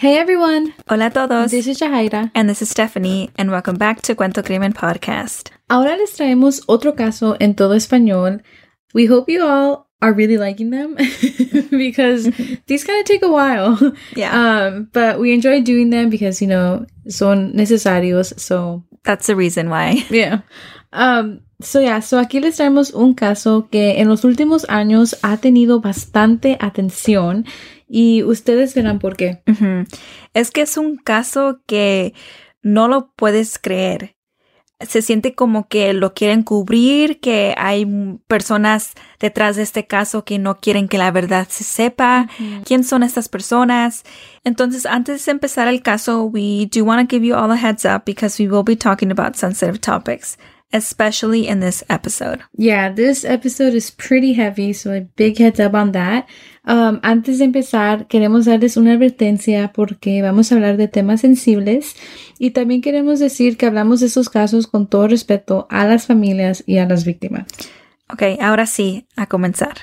Hey everyone! Hola a todos. This is Jahaira. And this is Stephanie, and welcome back to Cuento Crimen Podcast. Ahora les traemos otro caso en todo español. We hope you all are really liking them because these kind of take a while. Yeah. Um, but we enjoy doing them because, you know, son necesarios. So, That's the reason why. yeah. Um, so yeah, so aquí les traemos un caso que en los últimos años ha tenido bastante atención y ustedes verán por qué. Es que es un caso que no lo puedes creer. Se siente como que lo quieren cubrir, que hay personas detrás de este caso que no quieren que la verdad se sepa. ¿Quién son estas personas? Entonces, antes de empezar el caso, we do want to give you all a heads up because we will be talking about sensitive topics, especially in this episode. Yeah, this episode is pretty heavy, so a big heads up on that. Antes de empezar, queremos darles una advertencia porque vamos a hablar de temas sensibles y también queremos decir que hablamos de esos casos con todo respeto a las familias y a las víctimas. Ok, ahora sí, a comenzar.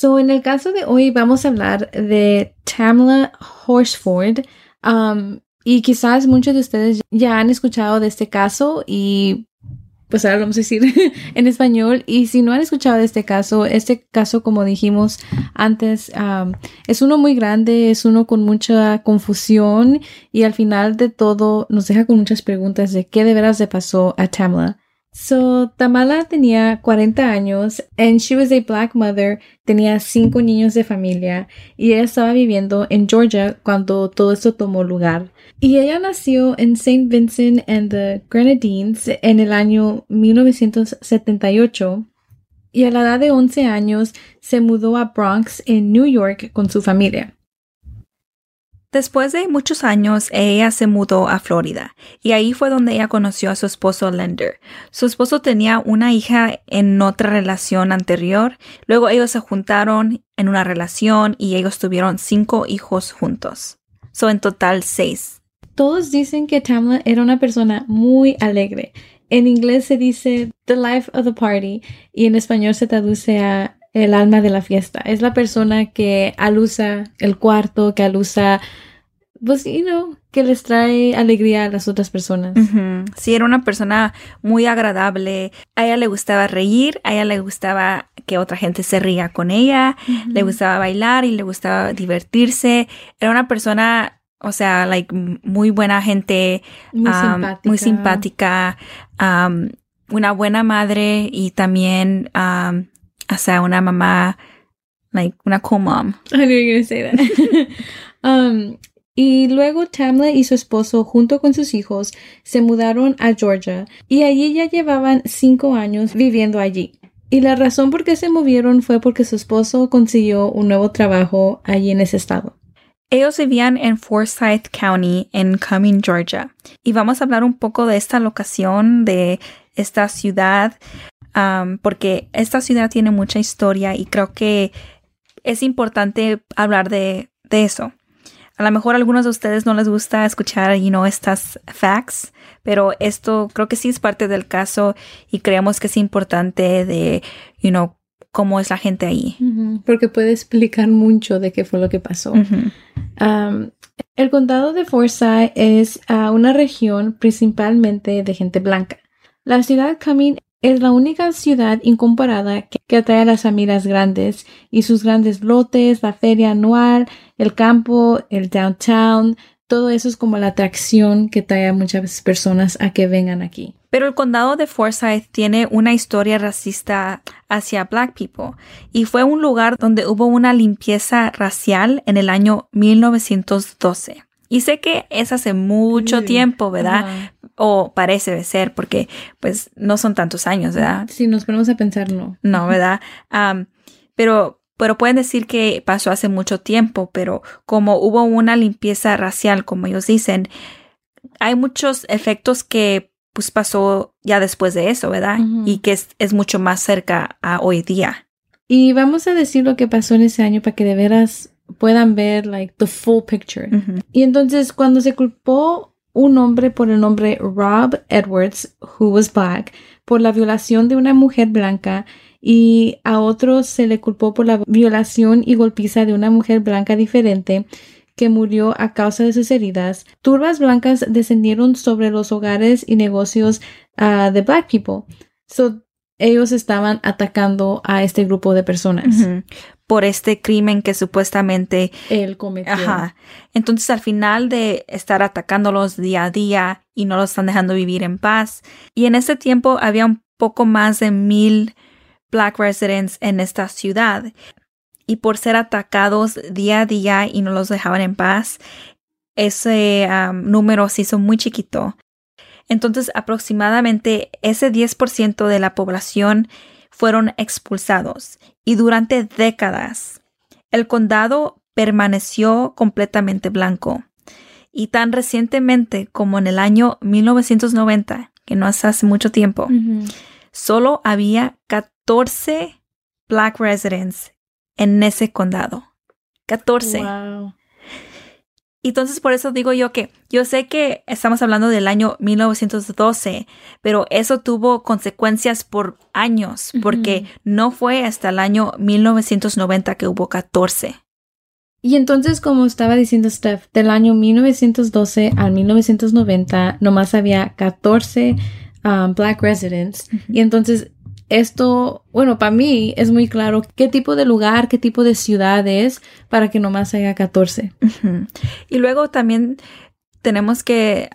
So, en el caso de hoy vamos a hablar de Tamla Horsford. Um, y quizás muchos de ustedes ya han escuchado de este caso y pues ahora lo vamos a decir en español. Y si no han escuchado de este caso, este caso, como dijimos antes, um, es uno muy grande, es uno con mucha confusión y al final de todo nos deja con muchas preguntas de qué de veras le pasó a Tamla. So, Tamala tenía 40 años and she was a black mother, tenía cinco niños de familia y ella estaba viviendo en Georgia cuando todo esto tomó lugar. Y ella nació en St. Vincent and the Grenadines en el año 1978 y a la edad de 11 años se mudó a Bronx en New York con su familia. Después de muchos años, ella se mudó a Florida y ahí fue donde ella conoció a su esposo Lender. Su esposo tenía una hija en otra relación anterior, luego ellos se juntaron en una relación y ellos tuvieron cinco hijos juntos. So en total seis. Todos dicen que Tamla era una persona muy alegre. En inglés se dice the life of the party y en español se traduce a el alma de la fiesta. Es la persona que alusa el cuarto, que alusa, pues, you know, que les trae alegría a las otras personas. Sí, era una persona muy agradable. A ella le gustaba reír, a ella le gustaba que otra gente se ría con ella, le gustaba bailar y le gustaba divertirse. Era una persona, o sea, like muy buena gente, Muy um, simpática. muy simpática, um, una buena madre y también, um, o sea, una mamá, like una cool mom. I knew you were gonna say that. um, y luego Tamla y su esposo, junto con sus hijos, se mudaron a Georgia y allí ya llevaban cinco años viviendo allí. Y la razón por qué se movieron fue porque su esposo consiguió un nuevo trabajo allí en ese estado. Ellos vivían en Forsyth County, en Cumming, Georgia. Y vamos a hablar un poco de esta locación, de esta ciudad, um, porque esta ciudad tiene mucha historia y creo que es importante hablar de, de eso. A lo mejor a algunos de ustedes no les gusta escuchar, you know, estas facts, pero esto creo que sí es parte del caso y creemos que es importante de, you know, cómo es la gente ahí. Porque puede explicar mucho de qué fue lo que pasó. Um, el condado de Forsyth es ah, una región principalmente de gente blanca. La ciudad Cumming es la única ciudad incomparada que, atrae a las familias grandes y sus grandes lotes, la feria anual, el campo, el downtown, todo eso es como la atracción que trae a muchas personas a que vengan aquí. Pero el condado de Forsyth tiene una historia racista hacia black people y fue un lugar donde hubo una limpieza racial en el año 1912. Y sé que es hace mucho Sí. tiempo, ¿verdad? Ajá. O parece de ser porque pues no son tantos años, ¿verdad? Si nos ponemos a pensar, no. No, ¿verdad? Am, pero, pero pueden decir que pasó hace mucho tiempo, pero como hubo una limpieza racial, como ellos dicen, hay muchos efectos que pues pasó ya después de eso, ¿verdad? Y que es, es mucho más cerca a hoy día. Y vamos a decir lo que pasó en ese año para que de veras puedan ver like the full picture. Y entonces cuando se culpó un hombre por el nombre Rob Edwards, who was black, por la violación de una mujer blanca y a otro se le culpó por la violación y golpiza de una mujer blanca diferente que murió a causa de sus heridas, turbas blancas descendieron sobre los hogares y negocios ah, de black people. So, ellos estaban atacando a este grupo de personas. Por este crimen que supuestamente Él cometió. Ajá. Entonces, al final de estar atacándolos día a día y no los están dejando vivir en paz, y en ese tiempo había un poco más de mil black residents en esta ciudad, y por ser atacados día a día y no los dejaban en paz, ese número se hizo muy chiquito. Entonces, aproximadamente ese 10% de la población fueron expulsados y durante décadas el condado permaneció completamente blanco. Y tan recientemente como en el año 1990, que no es hace mucho tiempo, solo había 14 black residents en ese condado. 14. Wow. Entonces, por eso digo yo que yo sé que estamos hablando del año 1912, pero eso tuvo consecuencias por años, porque no fue hasta el año 1990 que hubo 14. Y entonces, como estaba diciendo Steph, del año 1912 al 1990 nomás había 14 um, black residents. Y entonces, esto, bueno, para mí es muy claro qué tipo de lugar, qué tipo de ciudad es para que nomás haya 14. Ujú. Y luego también tenemos que,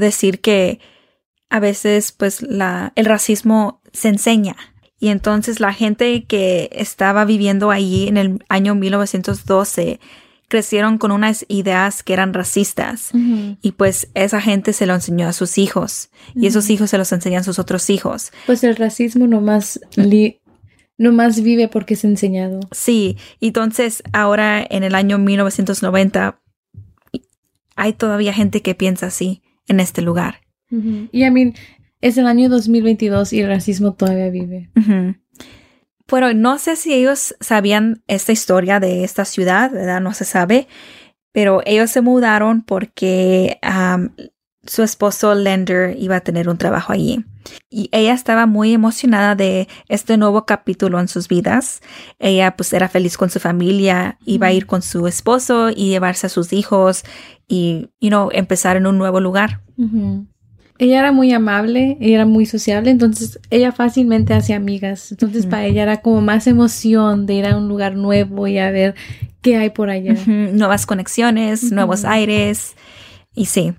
decir que a veces, pues, la, el racismo se enseña. Y entonces la gente que estaba viviendo allí en el año 1912 crecieron con unas ideas que eran racistas. Y pues esa gente se lo enseñó a sus hijos. Y esos hijos se los enseñan a sus otros hijos. Pues el racismo nomás, li- nomás vive porque es enseñado. Sí, entonces ahora en el año 1990 hay todavía gente que piensa así en este lugar. Y I mean, es el año 2022 y el racismo todavía vive. Pero no sé si ellos sabían esta historia de esta ciudad, ¿verdad? No se sabe. Pero ellos se mudaron porque am, su esposo Lender iba a tener un trabajo allí. Y ella estaba muy emocionada de este nuevo capítulo en sus vidas. Ella pues era feliz con su familia, iba a ir con su esposo y llevarse a sus hijos y, you know, empezar en un nuevo lugar. Ella era muy amable, ella era muy sociable, entonces ella fácilmente hacía amigas. Entonces para ella era como más emoción de ir a un lugar nuevo y a ver qué hay por allá. Nuevas conexiones, nuevos aires. Y sí.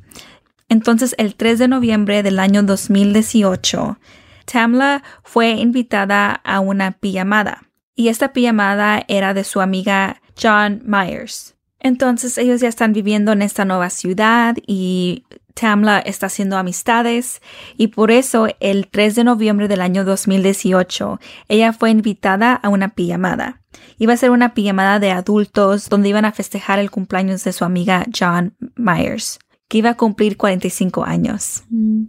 Entonces, el 3 de noviembre del año 2018, Tamla fue invitada a una pijamada. Y esta pijamada era de su amiga John Myers. Entonces, ellos ya están viviendo en esta nueva ciudad y Tamla está haciendo amistades y por eso el 3 de noviembre del año 2018 ella fue invitada a una pijamada. Iba a ser una pijamada de adultos donde iban a festejar el cumpleaños de su amiga John Myers, que iba a cumplir 45 años. Mm.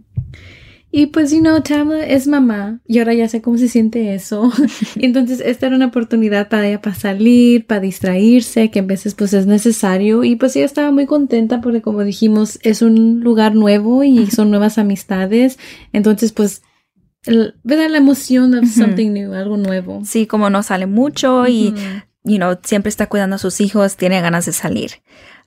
Y pues, you know, Tamla es mamá y ahora ya sé cómo se siente eso. Entonces, esta era una oportunidad para ella para salir, para distraerse, que a veces pues es necesario. Y pues ella estaba muy contenta porque, como dijimos, es un lugar nuevo y son nuevas amistades. Entonces, pues, el- ¿verdad? La emoción de something new, algo nuevo. Sí, como no sale mucho y Ujú. you know, siempre está cuidando a sus hijos, tiene ganas de salir.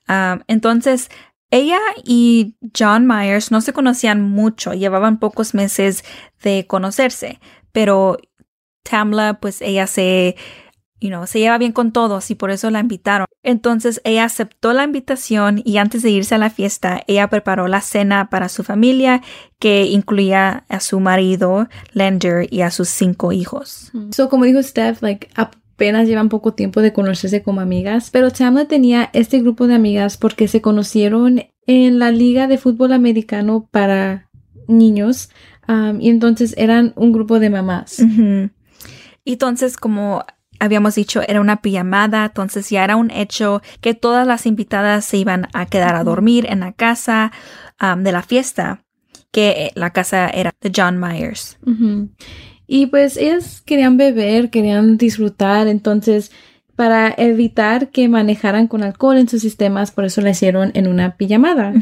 Um, entonces, ella y John Myers no se conocían mucho, llevaban pocos meses de conocerse, pero Tamla, pues ella se, you know, se lleva bien con todos y por eso la invitaron. Entonces, ella aceptó la invitación y antes de irse a la fiesta, ella preparó la cena para su familia que incluía a su marido, Lender, y a sus cinco hijos. So, como dijo Steph, like, apenas llevan poco tiempo de conocerse como amigas, pero Tamla tenía este grupo de amigas porque se conocieron en la liga de fútbol americano para niños um, y entonces eran un grupo de mamás. Entonces, como habíamos dicho, era una pijamada, entonces ya era un hecho que todas las invitadas se iban a quedar a dormir en la casa um, de la fiesta, que eh, la casa era de John Myers. Y pues ellas querían beber, querían disfrutar, entonces para evitar que manejaran con alcohol en sus sistemas, por eso la hicieron en una pijamada.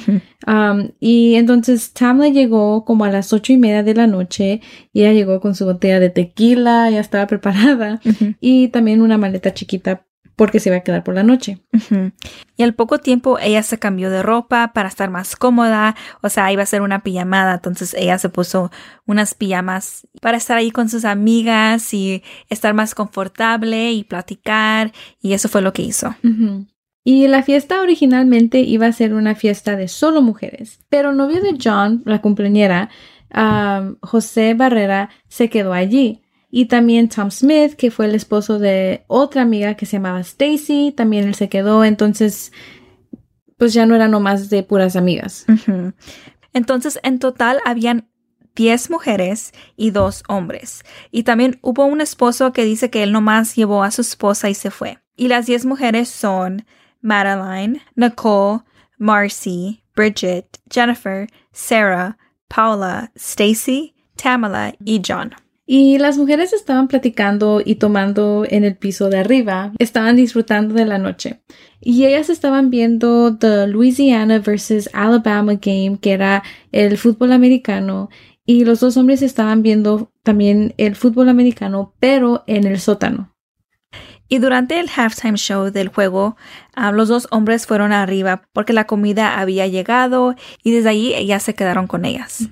Um, y entonces Tamla llegó como a las ocho y media de la noche y ella llegó con su botella de tequila, ya estaba preparada y también una maleta chiquita porque se iba a quedar por la noche. Y al poco tiempo ella se cambió de ropa para estar más cómoda, o sea, iba a ser una pijamada, entonces ella se puso unas pijamas para estar ahí con sus amigas y estar más confortable y platicar, y eso fue lo que hizo. Y la fiesta originalmente iba a ser una fiesta de solo mujeres, pero novio de John, la cumpleañera, José Barrera, se quedó allí. Y también Tom Smith, que fue el esposo de otra amiga que se llamaba Stacy, también él se quedó, entonces pues ya no eran nomás de puras amigas. Entonces en total habían 10 mujeres y dos hombres. Y también hubo un esposo que dice que él nomás llevó a su esposa y se fue. Y las 10 mujeres son Madeline, Nicole, Marcy, Bridget, Jennifer, Sarah, Paula, Stacy, Tamala y John. Y las mujeres estaban platicando y tomando en el piso de arriba, estaban disfrutando de la noche. Y ellas estaban viendo The Louisiana versus Alabama game, que era el fútbol americano. Y los dos hombres estaban viendo también el fútbol americano, pero en el sótano. Y durante el halftime show del juego, ah, los dos hombres fueron arriba porque la comida había llegado y desde allí ellas se quedaron con ellas.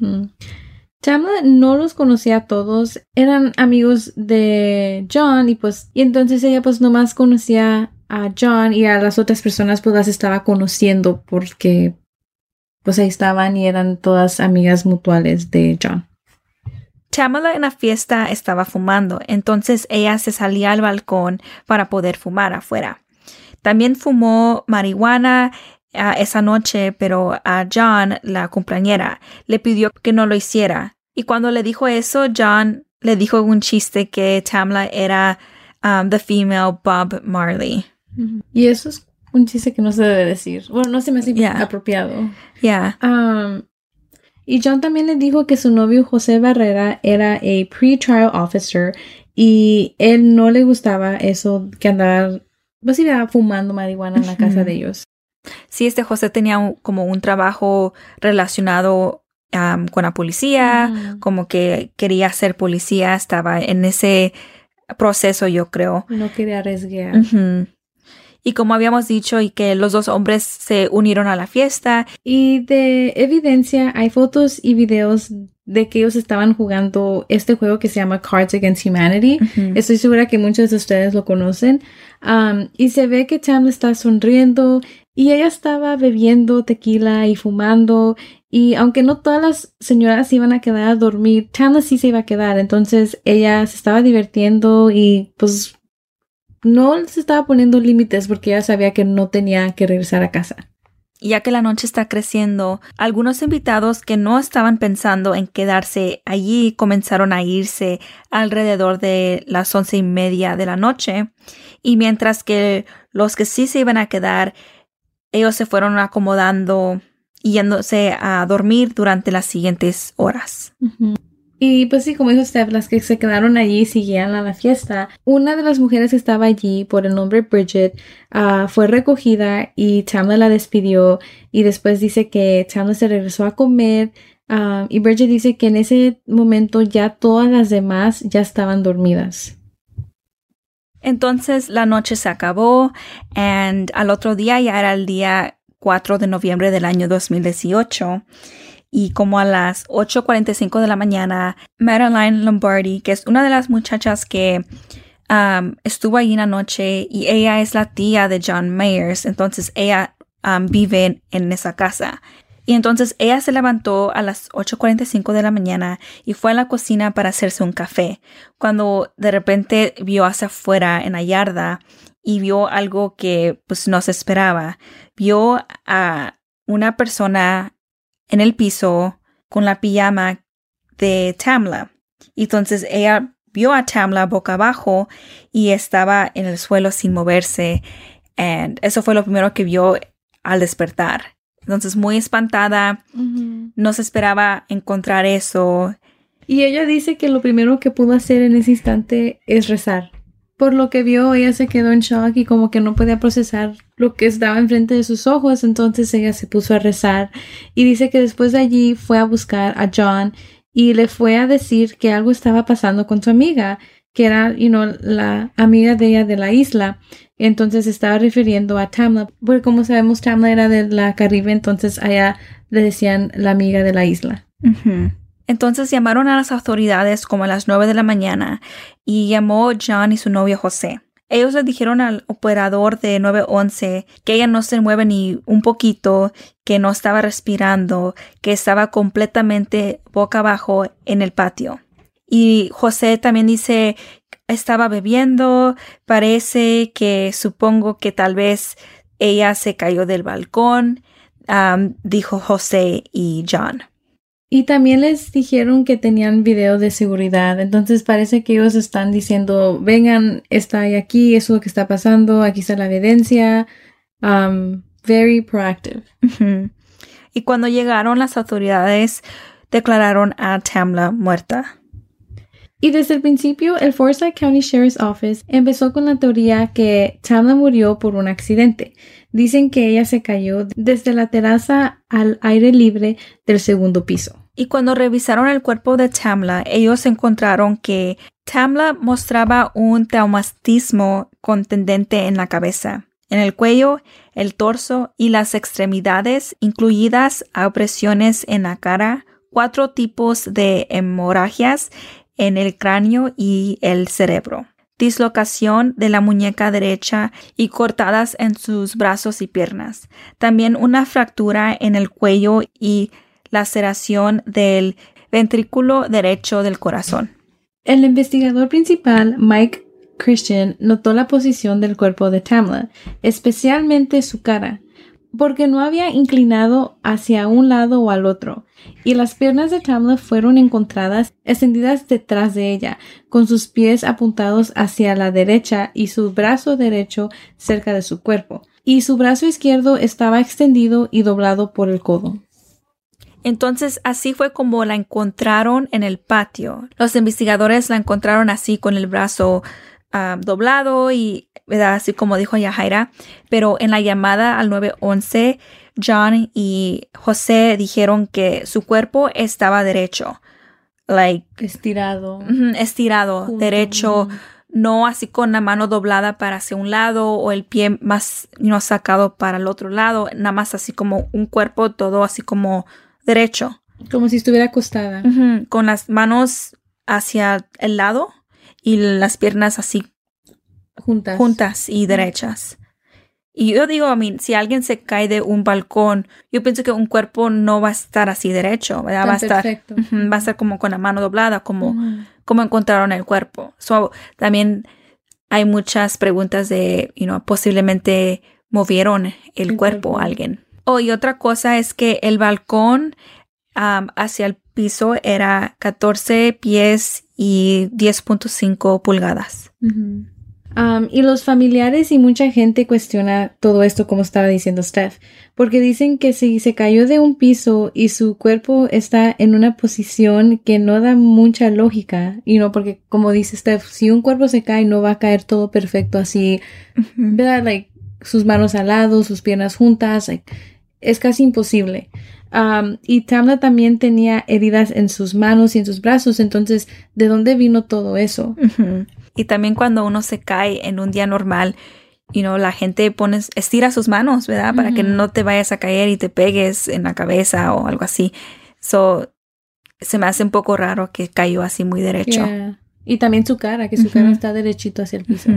Tamla no los conocía a todos, eran amigos de John y pues, y entonces ella pues nomás conocía a John y a las otras personas pues las estaba conociendo porque pues ahí estaban y eran todas amigas mutuales de John. Tamala en la fiesta estaba fumando, entonces ella se salía al balcón para poder fumar afuera. También fumó marihuana ah, esa noche, pero a John, la compañera, le pidió que no lo hiciera. Y cuando le dijo eso, John le dijo un chiste que Tamla era um, the female Bob Marley. Y eso es un chiste que no se debe decir. Bueno, no se me hace apropiado. Yeah. Um, y John también le dijo que su novio José Barrera era a pre-trial officer y él no le gustaba eso que andaba, pues iba fumando marihuana en la casa de ellos. Sí, este José tenía como un trabajo relacionado con la policía, como que quería ser policía, estaba en ese proceso, yo creo. No quería arriesgar. Y como habíamos dicho, y que los dos hombres se unieron a la fiesta. Y de evidencia, hay fotos y videos de que ellos estaban jugando este juego que se llama Cards Against Humanity. Estoy segura que muchos de ustedes lo conocen. y se ve que Tam está sonriendo y ella estaba bebiendo tequila y fumando y aunque no todas las señoras iban a quedar a dormir, Tamla sí se iba a quedar. Entonces ella se estaba divirtiendo y pues no se estaba poniendo límites porque ella sabía que no tenía que regresar a casa. Ya que la noche está creciendo, algunos invitados que no estaban pensando en quedarse allí comenzaron a irse alrededor de las once y media de la noche. Y mientras que los que sí se iban a quedar, ellos se fueron acomodando yéndose a dormir durante las siguientes horas. Y pues sí, como dijo Steph, las que se quedaron allí siguieron a la fiesta. Una de las mujeres que estaba allí por el nombre Bridget ah, fue recogida y Tamla la despidió y después dice que Tamla se regresó a comer ah, y Bridget dice que en ese momento ya todas las demás ya estaban dormidas. Entonces la noche se acabó y al otro día ya era el día 4 de noviembre del año 2018 y como a las 8.45 de la mañana, Madeline Lombardi, que es una de las muchachas que um, estuvo ahí la noche y ella es la tía de John Mayers, entonces ella um, vive en, esa casa. Y entonces ella se levantó a las 8.45 de la mañana y fue a la cocina para hacerse un café, cuando de repente vio hacia afuera en la yarda y vio algo que pues no se esperaba. Vio a una persona en el piso con la pijama de Tamla. Entonces ella vio a Tamla boca abajo y estaba en el suelo sin moverse. Y eso fue lo primero que vio al despertar. Entonces muy espantada, no se esperaba encontrar eso. Y ella dice que lo primero que pudo hacer en ese instante es rezar. Por lo que vio, ella se quedó en shock y como que no podía procesar lo que estaba enfrente de sus ojos, entonces ella se puso a rezar y dice que después de allí fue a buscar a John y le fue a decir que algo estaba pasando con su amiga, que era, you know, la amiga de ella de la isla. Entonces estaba refiriendo a Tamla, porque como sabemos Tamla era de la Caribe, entonces allá le decían la amiga de la isla. Entonces llamaron a las autoridades como a las nueve de la mañana y llamó John y su novia José. Ellos le dijeron al operador de 911 que ella no se mueve ni un poquito, que no estaba respirando, que estaba completamente boca abajo en el patio. Y José también dice, estaba bebiendo, parece que supongo que tal vez ella se cayó del balcón, dijo José y John. Y también les dijeron que tenían video de seguridad. Entonces parece que ellos están diciendo, vengan, está aquí, eso es lo que está pasando, aquí está la evidencia. Um, very proactive. Y cuando llegaron las autoridades, declararon a Tamla muerta. Y desde el principio, el Forsyth County Sheriff's Office empezó con la teoría que Tamla murió por un accidente. Dicen que ella se cayó desde la terraza al aire libre del segundo piso. Y cuando revisaron el cuerpo de Tamla, ellos encontraron que Tamla mostraba un traumatismo contendente en la cabeza, en el cuello, el torso y las extremidades, incluidas opresiones en la cara, cuatro tipos de hemorragias en el cráneo y el cerebro dislocación de la muñeca derecha y cortadas en sus brazos y piernas. También una fractura en el cuello y laceración del ventrículo derecho del corazón. El investigador principal, Mike Christian, notó la posición del cuerpo de Tamla, especialmente su cara, porque no había inclinado hacia un lado o al otro, y las piernas de Tamla fueron encontradas extendidas detrás de ella, con sus pies apuntados hacia la derecha y su brazo derecho cerca de su cuerpo, y su brazo izquierdo estaba extendido y doblado por el codo. Entonces así fue como la encontraron en el patio. Los investigadores la encontraron así con el brazo ah, doblado y ¿verdad? Así como dijo Yajaira, pero en la llamada al 911, John y José dijeron que su cuerpo estaba derecho, like estirado, estirado, derecho, no así con la mano doblada para hacia un lado o el pie más no sacado para el otro lado, nada más así como un cuerpo todo así como derecho. Como si estuviera acostada. con las manos hacia el lado y las piernas así juntas, juntas y derechas. Y yo digo, a mí, si alguien se cae de un balcón, yo pienso que un cuerpo no va a estar así derecho, ¿verdad? va a estar, va a estar como con la mano doblada, como, como encontraron el cuerpo. So, también hay muchas preguntas de, you know, posiblemente movieron el, cuerpo, a alguien. Oh, y otra cosa es que el balcón hacia el piso era 14 pies y 10.5 pulgadas. Y los familiares y mucha gente cuestiona todo esto, como estaba diciendo Steph, porque dicen que si se cayó de un piso y su cuerpo está en una posición que no da mucha lógica, y no porque como dice Steph, si un cuerpo se cae no va a caer todo perfecto así, ¿verdad? Like sus manos al lado, sus piernas juntas, es casi imposible. y Tamla también tenía heridas en sus manos y en sus brazos, entonces, ¿de dónde vino todo eso? Y también cuando uno se cae en un día normal, you know, la gente pone, estira sus manos, ¿verdad? Para que no te vayas a caer y te pegues en la cabeza o algo así. So, se me hace un poco raro que cayó así muy derecho. Y también su cara, que su cara está derechito hacia el piso.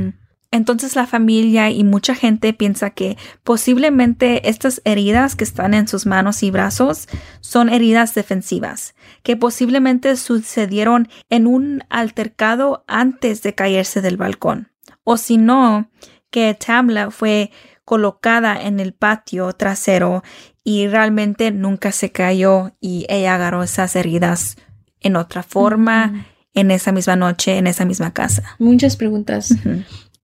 Entonces la familia y mucha gente piensa que posiblemente estas heridas que están en sus manos y brazos son heridas defensivas, que posiblemente sucedieron en un altercado antes de caerse del balcón, o si no, que Tamla fue colocada en el patio trasero y realmente nunca se cayó y ella agarró esas heridas en otra forma, en esa misma noche, en esa misma casa. Muchas preguntas.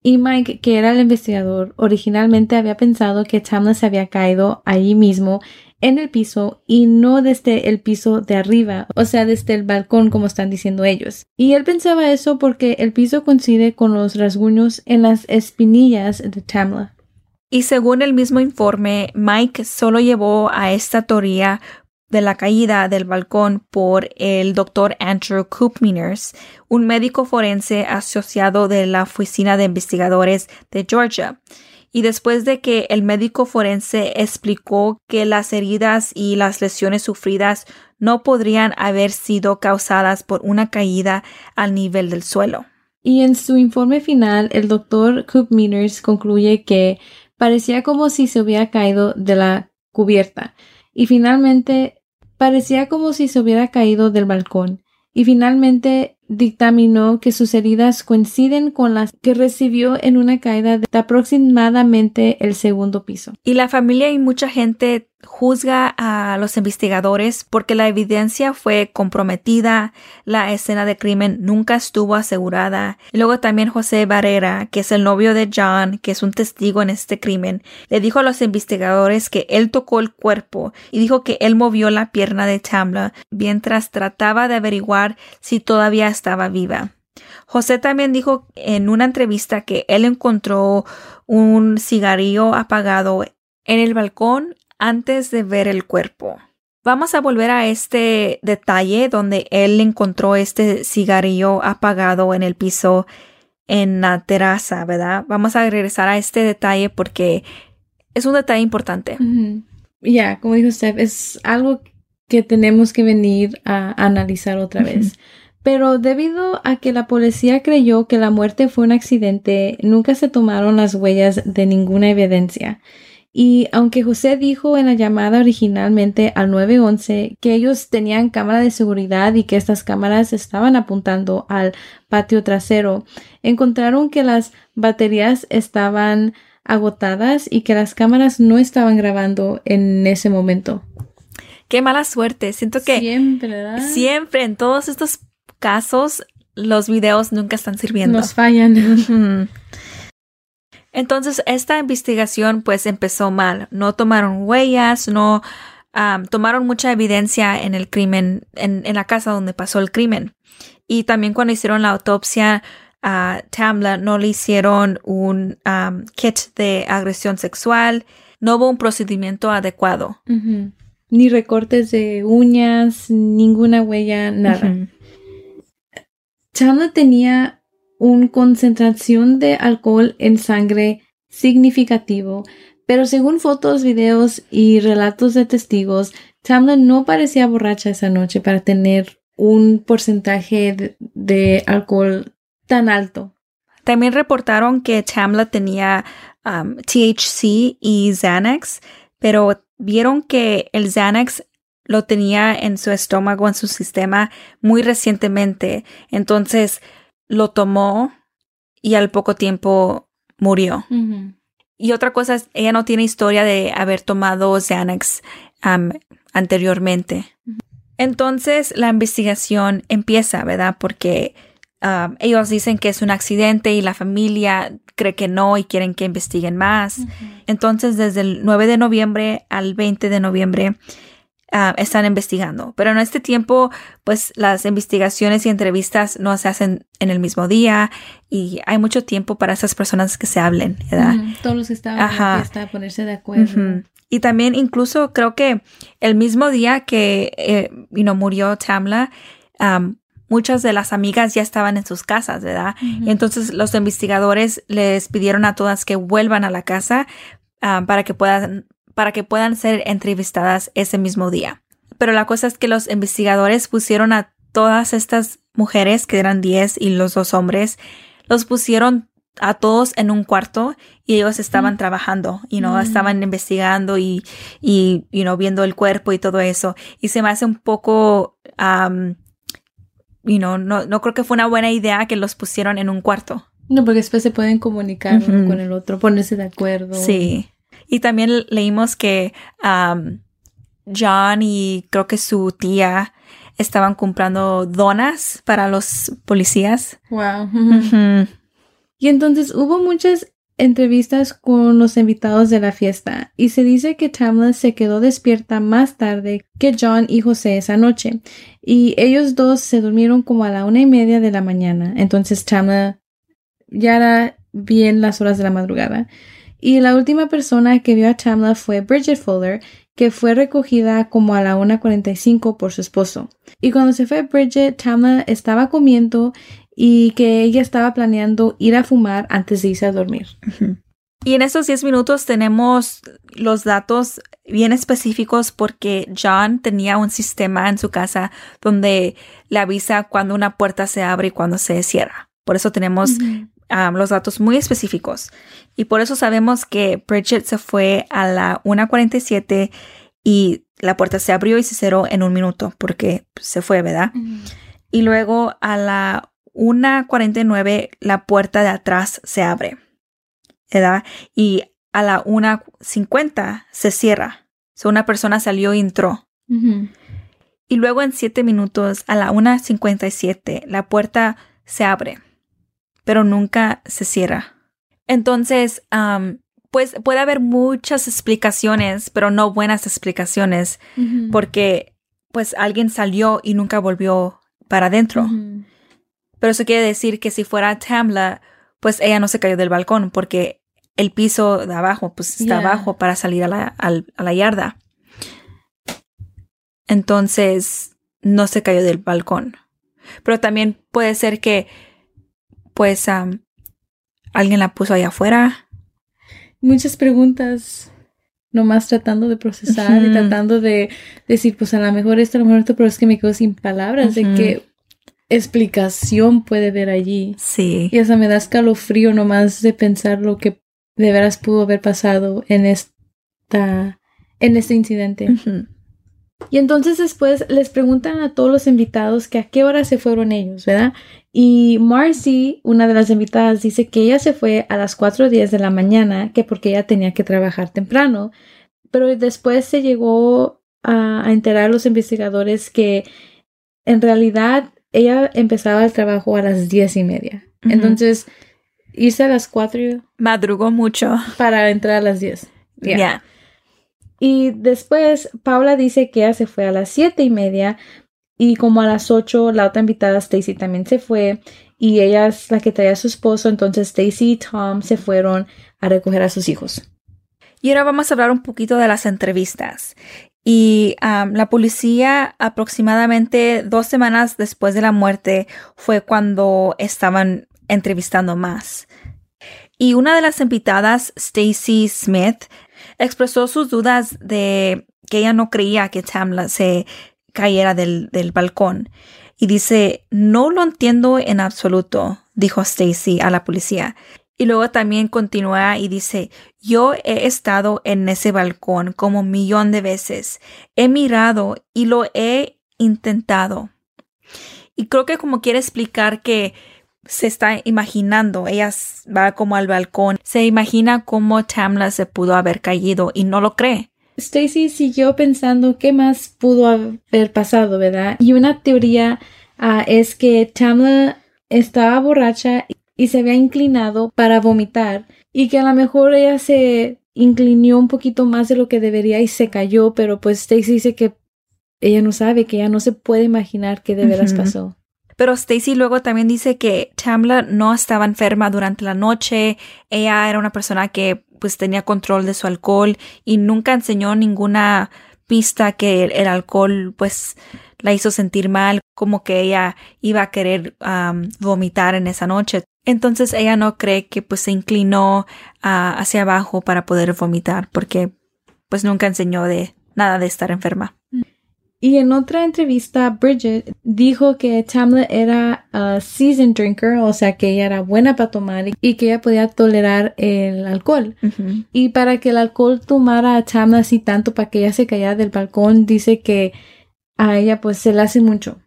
Y Mike, que era el investigador, originalmente había pensado que Tamla se había caído allí mismo en el piso y no desde el piso de arriba, o sea, desde el balcón como están diciendo ellos. Y él pensaba eso porque el piso coincide con los rasguños en las espinillas de Tamla. Y según el mismo informe, Mike solo llevó a esta teoría de la caída del balcón por el doctor Andrew Koopminers, un médico forense asociado de la Oficina de Investigadores de Georgia. Y después de que el médico forense explicó que las heridas y las lesiones sufridas no podrían haber sido causadas por una caída al nivel del suelo. Y en su informe final, el doctor Koopminers concluye que parecía como si se hubiera caído de la cubierta. Y finalmente Parecía como si se hubiera caído del balcón y finalmente dictaminó que sus heridas coinciden con las que recibió en una caída de aproximadamente el segundo piso. Y la familia y mucha gente juzga a los investigadores porque la evidencia fue comprometida, la escena de crimen nunca estuvo asegurada. Y luego también José Barrera, que es el novio de John, que es un testigo en este crimen, le dijo a los investigadores que él tocó el cuerpo y dijo que él movió la pierna de Tamla mientras trataba de averiguar si todavía estaba viva. José también dijo en una entrevista que él encontró un cigarrillo apagado en el balcón antes de ver el cuerpo. Vamos a volver a este detalle donde él encontró este cigarrillo apagado en el piso en la terraza, ¿verdad? Vamos a regresar a este detalle porque es un detalle importante. Ya, como dijo usted, es algo que tenemos que venir a analizar otra vez. Pero debido a que la policía creyó que la muerte fue un accidente, nunca se tomaron las huellas de ninguna evidencia. Y aunque José dijo en la llamada originalmente al 911 que ellos tenían cámara de seguridad y que estas cámaras estaban apuntando al patio trasero, encontraron que las baterías estaban agotadas y que las cámaras no estaban grabando en ese momento. Qué mala suerte. Siento que siempre, siempre en todos estos casos los videos nunca están sirviendo. Nos fallan. Entonces, esta investigación pues empezó mal. No tomaron huellas, no tomaron mucha evidencia en el crimen, en, la casa donde pasó el crimen. Y también cuando hicieron la autopsia a Tamla, no le hicieron un kit de agresión sexual, no hubo un procedimiento adecuado. Ni recortes de uñas, ninguna huella, nada. Tamla tenía una concentración de alcohol en sangre significativo, pero según fotos, videos y relatos de testigos, Tamla no parecía borracha esa noche para tener un porcentaje de, alcohol tan alto. También reportaron que Tamla tenía um, THC y Xanax, pero vieron que el Xanax lo tenía en su estómago, en su sistema muy recientemente. Entonces, lo tomó y al poco tiempo murió. Y otra cosa es, ella no tiene historia de haber tomado Xanax anteriormente. Entonces la investigación empieza, ¿verdad? Porque ellos dicen que es un accidente y la familia cree que no y quieren que investiguen más. Entonces desde el 9 de noviembre al 20 de noviembre Ah, están investigando. Pero en este tiempo, pues las investigaciones y entrevistas no se hacen en el mismo día y hay mucho tiempo para esas personas que se hablen, ¿verdad? Todos los que estaban fiesta, ponerse de acuerdo. Y también incluso creo que el mismo día que eh, murió Tamla, muchas de las amigas ya estaban en sus casas, ¿verdad? Y entonces los investigadores les pidieron a todas que vuelvan a la casa ah, para que puedan para que puedan ser entrevistadas ese mismo día. Pero la cosa es que los investigadores pusieron a todas estas mujeres, que eran 10 y los dos hombres, los pusieron a todos en un cuarto y ellos estaban mm. trabajando y no mm. estaban investigando y, y viendo el cuerpo y todo eso. Y se me hace un poco, um, no, no creo que fue una buena idea que los pusieron en un cuarto. No, porque después se pueden comunicar uno con el otro, ponerse de acuerdo. Sí. Y también leímos que um, John y creo que su tía estaban comprando donas para los policías. Wow. Y entonces hubo muchas entrevistas con los invitados de la fiesta y se dice que Tamla se quedó despierta más tarde que John y José esa noche y ellos dos se durmieron como a la una y media de la mañana. Entonces Tamla ya era bien las horas de la madrugada. Y la última persona que vio a Tamla fue Bridget Fuller, que fue recogida como a la 1.45 por su esposo. Y cuando se fue Bridget, Tamla estaba comiendo y que ella estaba planeando ir a fumar antes de irse a dormir. Y en estos 10 minutos tenemos los datos bien específicos porque John tenía un sistema en su casa donde le avisa cuando una puerta se abre y cuando se cierra. Por eso tenemos um, los datos muy específicos. Y por eso sabemos que Bridget se fue a la 1.47 y la puerta se abrió y se cerró en un minuto porque se fue, ¿verdad? Y luego a la 1.49 la puerta de atrás se abre, ¿verdad? Y a la 1.50 se cierra. So una persona salió y entró. Y luego en 7 minutos, a la 1.57, la puerta se abre, pero nunca se cierra. Entonces, pues puede haber muchas explicaciones, pero no buenas explicaciones, porque pues alguien salió y nunca volvió para adentro. Pero eso quiere decir que si fuera Tamla, pues ella no se cayó del balcón porque el piso de abajo, pues está abajo para salir a la, a la yarda. Entonces, no se cayó del balcón. Pero también puede ser que, pues, alguien la puso allá afuera. Muchas preguntas, nomás tratando de procesar y tratando de decir, pues a lo mejor esto, a lo mejor esto, pero es que me quedo sin palabras de que explicación puede ver allí. Sí. Y eso me da escalofrío nomás de pensar lo que de veras pudo haber pasado en esta en este incidente. Y entonces después les preguntan a todos los invitados que a qué hora se fueron ellos, ¿verdad? Y Marcy, una de las invitadas, dice que ella se fue a las 4.10 de la mañana, que porque ella tenía que trabajar temprano. Pero después se llegó a, a enterar los investigadores que en realidad ella empezaba el trabajo a las diez y media. Entonces, hice a las cuatro. Madrugó mucho. Para entrar a las diez. Ya. Y después, Paula dice que ella se fue a las siete y media. Y como a las ocho, la otra invitada, Stacy, también se fue. Y ella es la que traía a su esposo. Entonces, Stacy y Tom se fueron a recoger a sus hijos. Y ahora vamos a hablar un poquito de las entrevistas. Y la policía aproximadamente dos semanas después de la muerte fue cuando estaban entrevistando más. Y una de las invitadas, Stacy Smith, expresó sus dudas de que ella no creía que Tamla se cayera del, del balcón. Y dice, no lo entiendo en absoluto, dijo Stacy a la policía. Y luego también continúa y dice, yo he estado en ese balcón como un millón de veces. He mirado y lo he intentado. Y creo que como quiere explicar que se está imaginando, ella va como al balcón, se imagina cómo Tamla se pudo haber caído y no lo cree. Stacy siguió pensando qué más pudo haber pasado, ¿verdad? Y una teoría ah, es que Tamla estaba borracha y se había inclinado para vomitar y que a lo mejor ella se inclinó un poquito más de lo que debería y se cayó, pero pues Stacy dice que ella no sabe, que ella no se puede imaginar qué de veras pasó. Pero Stacy luego también dice que Tamla no estaba enferma durante la noche, ella era una persona que pues tenía control de su alcohol y nunca enseñó ninguna pista que el alcohol pues la hizo sentir mal, como que ella iba a querer vomitar en esa noche. Entonces ella no cree que pues se inclinó hacia abajo para poder vomitar porque pues nunca enseñó de nada de estar enferma. Y en otra entrevista, Bridget dijo que Tamla era a seasoned drinker, o sea que ella era buena para tomar y que ella podía tolerar el alcohol. Y para que el alcohol tomara a Tamla así tanto para que ella se cayera del balcón, dice que a ella pues se le hace mucho.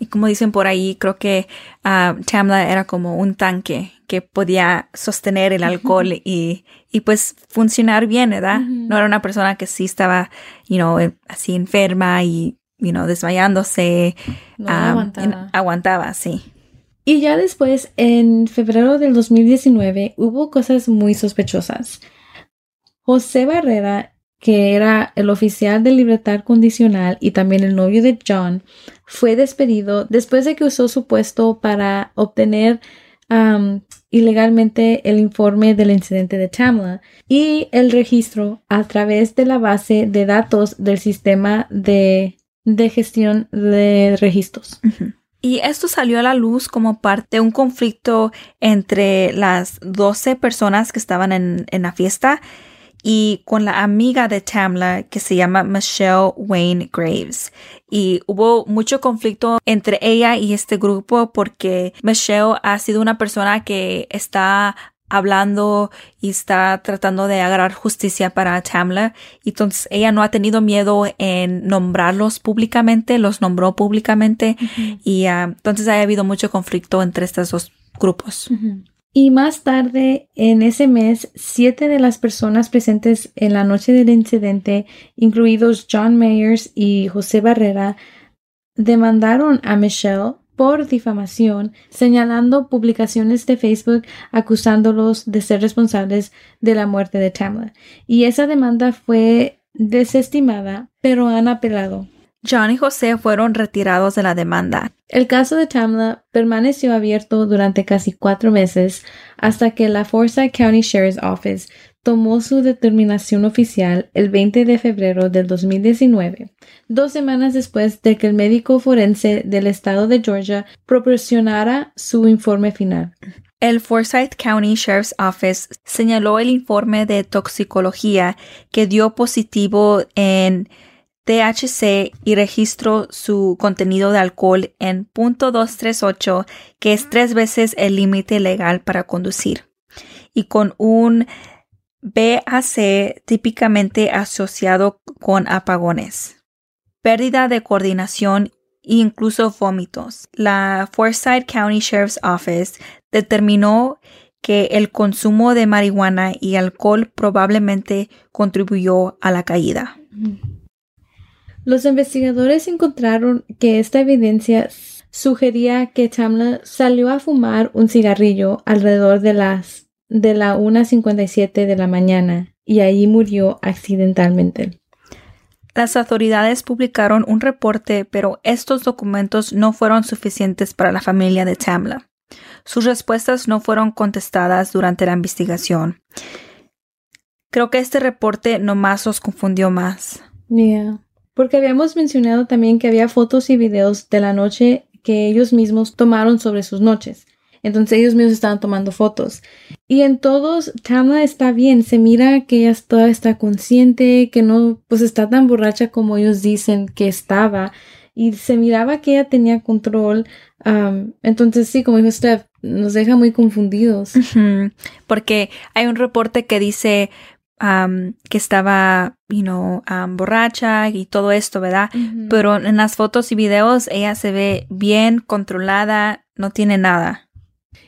Y como dicen por ahí, creo que uh, Tamla era como un tanque que podía sostener el alcohol y, y pues funcionar bien, ¿verdad? No era una persona que sí estaba, you know, eh, así enferma y, you know, desmayándose. aguantaba. aguantaba, sí. Y ya después, en febrero del 2019, hubo cosas muy sospechosas. José Barrera, que era el oficial de libertad condicional y también el novio de John, fue despedido después de que usó su puesto para obtener ilegalmente el informe del incidente de Tamla y el registro a través de la base de datos del sistema de, gestión de registros. Y esto salió a la luz como parte de un conflicto entre las 12 personas que estaban en, la fiesta y con la amiga de Tamla que se llama Michelle Wayne Graves. Y hubo mucho conflicto entre ella y este grupo porque Michelle ha sido una persona que está hablando y está tratando de agarrar justicia para Tamla. Entonces ella no ha tenido miedo en nombrarlos públicamente, los nombró públicamente y ah, entonces ha habido mucho conflicto entre estos dos grupos. Y más tarde, en ese mes, siete de las personas presentes en la noche del incidente, incluidos John Mayers y José Barrera, demandaron a Michelle por difamación, señalando publicaciones de Facebook acusándolos de ser responsables de la muerte de Tamla. Y esa demanda fue desestimada, pero han apelado. John y José fueron retirados de la demanda. El caso de Tamla permaneció abierto durante casi cuatro meses hasta que la Forsyth County Sheriff's Office tomó su determinación oficial el 20 de febrero del 2019, dos semanas después de que el médico forense del estado de Georgia proporcionara su informe final. El Forsyth County Sheriff's Office señaló el informe de toxicología que dio positivo en THC y registró su contenido de alcohol en .238, que es tres veces el límite legal para conducir, y con un BAC típicamente asociado con apagones, pérdida de coordinación e incluso vómitos. La Forsyth County Sheriff's Office determinó que el consumo de marihuana y alcohol probablemente contribuyó a la caída. Los investigadores encontraron que esta evidencia sugería que Tamla salió a fumar un cigarrillo alrededor de las de la 1.57 de la mañana y ahí murió accidentalmente. Las autoridades publicaron un reporte, pero estos documentos no fueron suficientes para la familia de Tamla. Sus respuestas no fueron contestadas durante la investigación. Creo que este reporte nomás los confundió más. Yeah. Porque habíamos mencionado también que había fotos y videos de la noche que ellos mismos tomaron sobre sus noches. Entonces ellos mismos estaban tomando fotos. Y en todos, Tama está bien. Se mira que ella todavía está consciente, que no, pues está tan borracha como ellos dicen que estaba. Y se miraba que ella tenía control. entonces sí, como dijo Steph, nos deja muy confundidos. Porque hay un reporte que dice que estaba, you know, borracha y todo esto, ¿verdad? Pero en las fotos y videos ella se ve bien controlada, no tiene nada.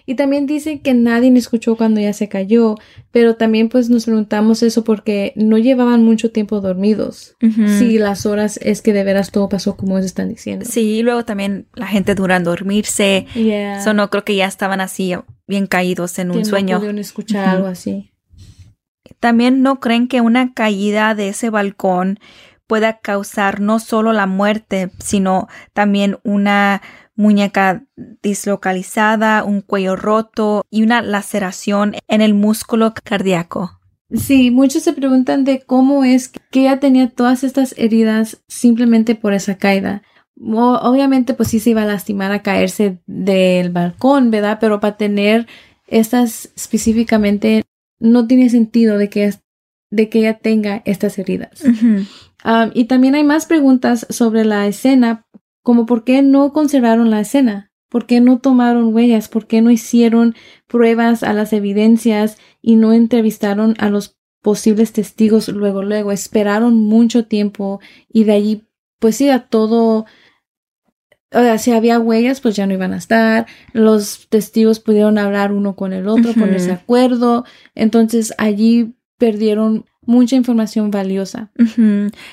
Y también dicen que nadie escuchó cuando ella se cayó, pero también pues nos preguntamos eso porque no llevaban mucho tiempo dormidos. Si las horas es que de veras todo pasó como ellos están diciendo. Sí, y luego también la gente dura en dormirse. Eso no creo que ya estaban así bien caídos en un sueño. No pudieron escuchar algo así. También no creen que una caída de ese balcón pueda causar no solo la muerte, sino también una muñeca dislocalizada, un cuello roto y una laceración en el músculo cardíaco. Sí, muchos se preguntan de cómo es que ella tenía todas estas heridas simplemente por esa caída. Obviamente, pues sí se iba a lastimar a caerse del balcón, ¿verdad? Pero para tener estas específicamente no tiene sentido de que, de que ella tenga estas heridas. Ah, y también hay más preguntas sobre la escena como por qué no conservaron la escena, por qué no tomaron huellas, por qué no hicieron pruebas a las evidencias y no entrevistaron a los posibles testigos luego, luego, esperaron mucho tiempo y de allí, pues sí, a todo, o sea, si había huellas, pues ya no iban a estar, los testigos pudieron hablar uno con el otro, ponerse de acuerdo, entonces allí perdieron mucha información valiosa.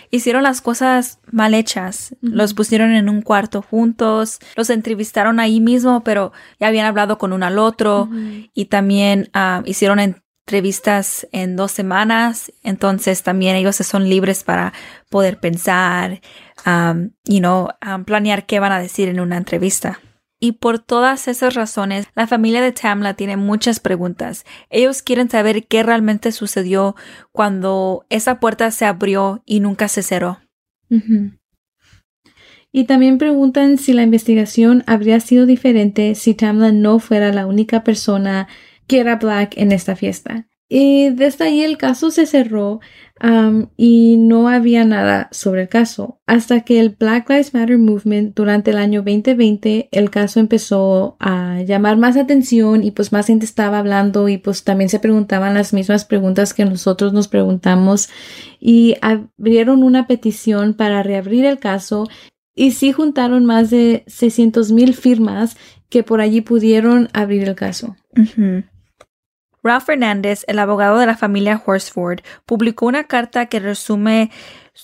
Hicieron las cosas mal hechas. Los pusieron en un cuarto juntos, los entrevistaron ahí mismo, pero ya habían hablado con uno al otro y también ah, hicieron entrevistas en dos semanas. Entonces también ellos son libres para poder pensar, um, you know, planear qué van a decir en una entrevista. Y por todas esas razones, la familia de Tamla tiene muchas preguntas. Ellos quieren saber qué realmente sucedió cuando esa puerta se abrió y nunca se cerró. Y también preguntan si la investigación habría sido diferente si Tamla no fuera la única persona que era black en esta fiesta. Y desde ahí el caso se cerró y no había nada sobre el caso. Hasta que el Black Lives Matter Movement durante el año 2020, el caso empezó a llamar más atención y pues más gente estaba hablando y pues también se preguntaban las mismas preguntas que nosotros nos preguntamos y abrieron una petición para reabrir el caso y sí juntaron más de 600 mil firmas que por allí pudieron abrir el caso. Ralph Fernández, el abogado de la familia Horsford, publicó una carta que resume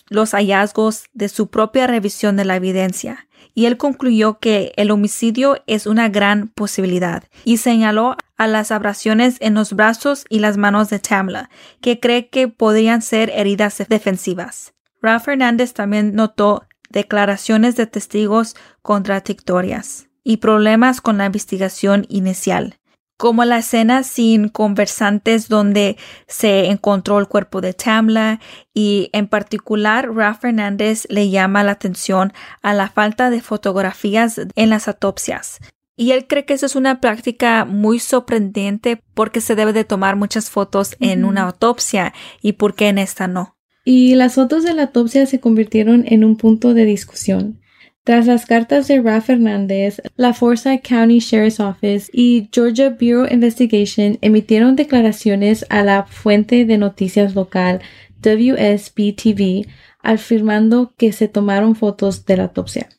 los hallazgos de su propia revisión de la evidencia, y él concluyó que el homicidio es una gran posibilidad, y señaló a las abrasiones en los brazos y las manos de Tamla, que cree que podrían ser heridas defensivas. Ralph Fernández también notó declaraciones de testigos contradictorias y problemas con la investigación inicial como la escena sin conversantes donde se encontró el cuerpo de Tamla y en particular Ralph Fernández le llama la atención a la falta de fotografías en las autopsias. Y él cree que eso es una práctica muy sorprendente porque se debe de tomar muchas fotos en una autopsia y por qué en esta no. Y las fotos de la autopsia se convirtieron en un punto de discusión. Tras las cartas de Ralph Fernández, la Forsyth County Sheriff's Office y Georgia Bureau Investigation emitieron declaraciones a la fuente de noticias local WSB-TV afirmando que se tomaron fotos de la autopsia.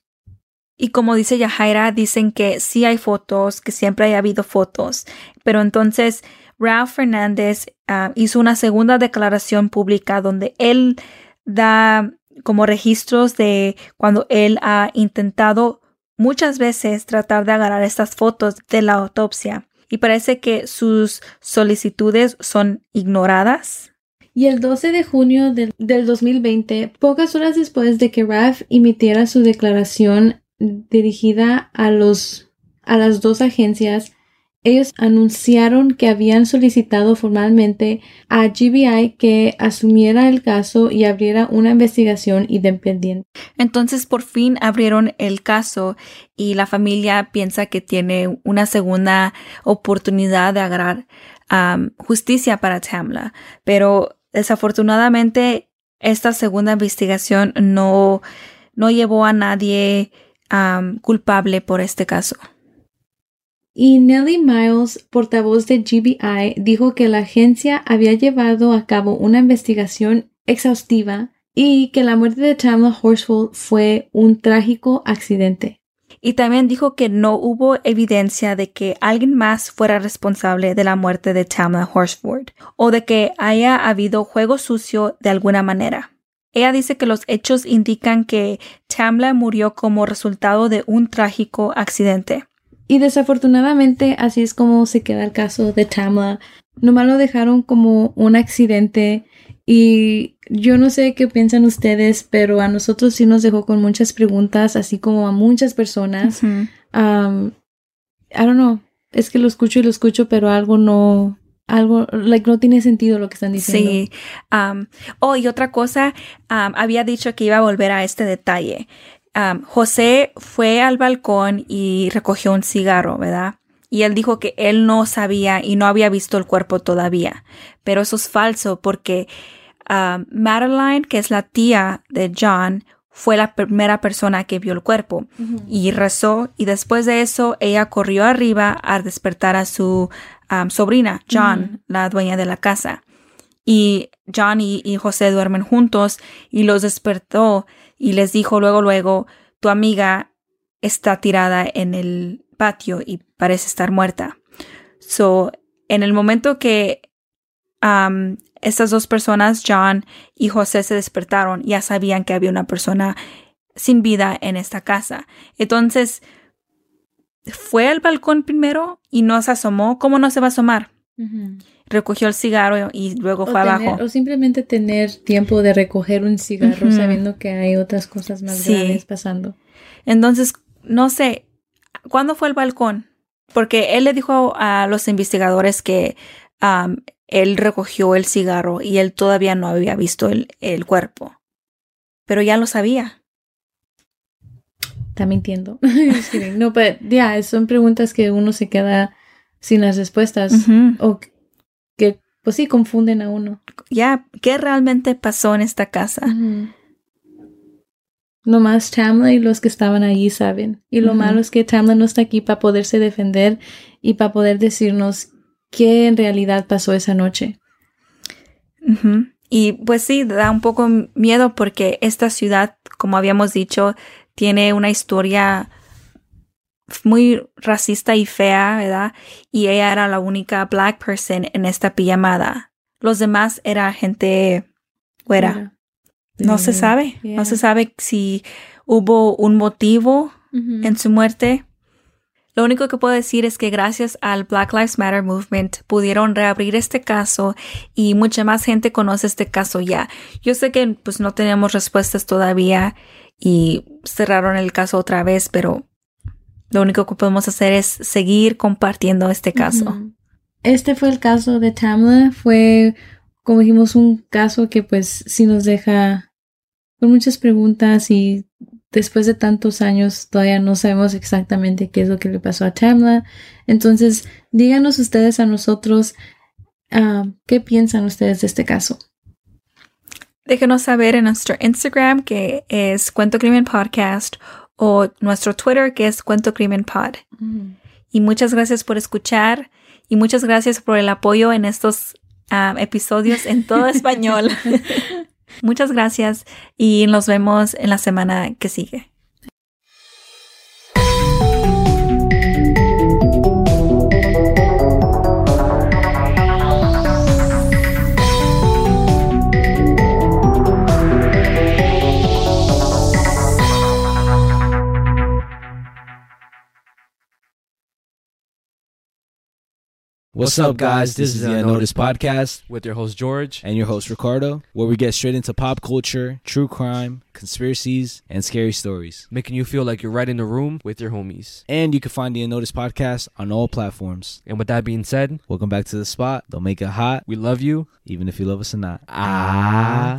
Y como dice Yahaira, dicen que sí hay fotos, que siempre ha habido fotos, pero entonces Ralph Fernández ah, hizo una segunda declaración pública donde él da como registros de cuando él ha intentado muchas veces tratar de agarrar estas fotos de la autopsia y parece que sus solicitudes son ignoradas. Y el 12 de junio del, 2020, pocas horas después de que Raf emitiera su declaración dirigida a los a las dos agencias, ellos anunciaron que habían solicitado formalmente a GBI que asumiera el caso y abriera una investigación independiente. Entonces por fin abrieron el caso y la familia piensa que tiene una segunda oportunidad de agarrar justicia para Tamla. Pero desafortunadamente esta segunda investigación no, no llevó a nadie culpable por este caso. Y Nellie Miles, portavoz de GBI, dijo que la agencia había llevado a cabo una investigación exhaustiva y que la muerte de Tamla Horsford fue un trágico accidente. Y también dijo que no hubo evidencia de que alguien más fuera responsable de la muerte de Tamla Horsford o de que haya habido juego sucio de alguna manera. Ella dice que los hechos indican que Tamla murió como resultado de un trágico accidente. Y desafortunadamente así es como se queda el caso de Tamla. Nomás lo dejaron como un accidente y yo no sé qué piensan ustedes, pero a nosotros sí nos dejó con muchas preguntas, así como a muchas personas. I don't know, es que lo escucho y lo escucho, pero algo no, algo, like, no tiene sentido lo que están diciendo. Sí. oh, y otra cosa, había dicho que iba a volver a este detalle. José fue al balcón y recogió un cigarro, ¿verdad? Y él dijo que él no sabía y no había visto el cuerpo todavía. Pero eso es falso porque Madeline, que es la tía de John, fue la primera persona que vio el cuerpo y rezó y después de eso ella corrió arriba a despertar a su sobrina, John, la dueña de la casa. Y John y, José duermen juntos y los despertó y les dijo luego, luego, tu amiga está tirada en el patio y parece estar muerta. So, en el momento que estas dos personas, John y José, se despertaron. Ya sabían que había una persona sin vida en esta casa. Entonces, fue al balcón primero y no se asomó. ¿Cómo no se va a asomar? Recogió el cigarro y luego fue abajo. O simplemente tener tiempo de recoger un cigarro sabiendo que hay otras cosas más graves pasando. Entonces, no sé, ¿cuándo fue el balcón? Porque él le dijo a los investigadores que um, él recogió el cigarro y él todavía no había visto el, el cuerpo. Pero ya lo sabía. Está mintiendo. no, pero ya, son preguntas que uno se queda sin las respuestas o que, pues sí, confunden a uno. Ya, ¿qué realmente pasó en esta casa? Nomás Tamla y los que estaban allí saben. Y lo malo es que Tamla no está aquí para poderse defender y para poder decirnos qué en realidad pasó esa noche. Y pues sí, da un poco miedo porque esta ciudad, como habíamos dicho, tiene una historia muy racista y fea, ¿verdad? Y ella era la única black person en esta pijamada. Los demás era gente fuera. No se sabe. No se sabe si hubo un motivo en su muerte. Lo único que puedo decir es que gracias al Black Lives Matter Movement pudieron reabrir este caso y mucha más gente conoce este caso ya. Yo sé que pues no tenemos respuestas todavía y cerraron el caso otra vez, pero lo único que podemos hacer es seguir compartiendo este caso. Este fue el caso de Tamla, fue como dijimos un caso que pues sí nos deja con muchas preguntas y después de tantos años todavía no sabemos exactamente qué es lo que le pasó a Tamla. Entonces, díganos ustedes a nosotros ah, qué piensan ustedes de este caso. Déjenos saber en nuestro Instagram que es Cuento Crimen Podcast o nuestro Twitter que es Cuento Crimen Pod. Mm. Y muchas gracias por escuchar y muchas gracias por el apoyo en estos ah, episodios en todo español. Muchas gracias y nos vemos en la semana que sigue. What's, up, guys? This, this is the Unnoticed Podcast with your host George and your host Ricardo, where we get straight into pop culture, true crime, conspiracies, and scary stories, making you feel like you're right in the room with your homies. And you can find the Unnoticed Podcast on all platforms. And with that being said, welcome back to the spot. Don't make it hot. We love you, even if you love us or not. Ah.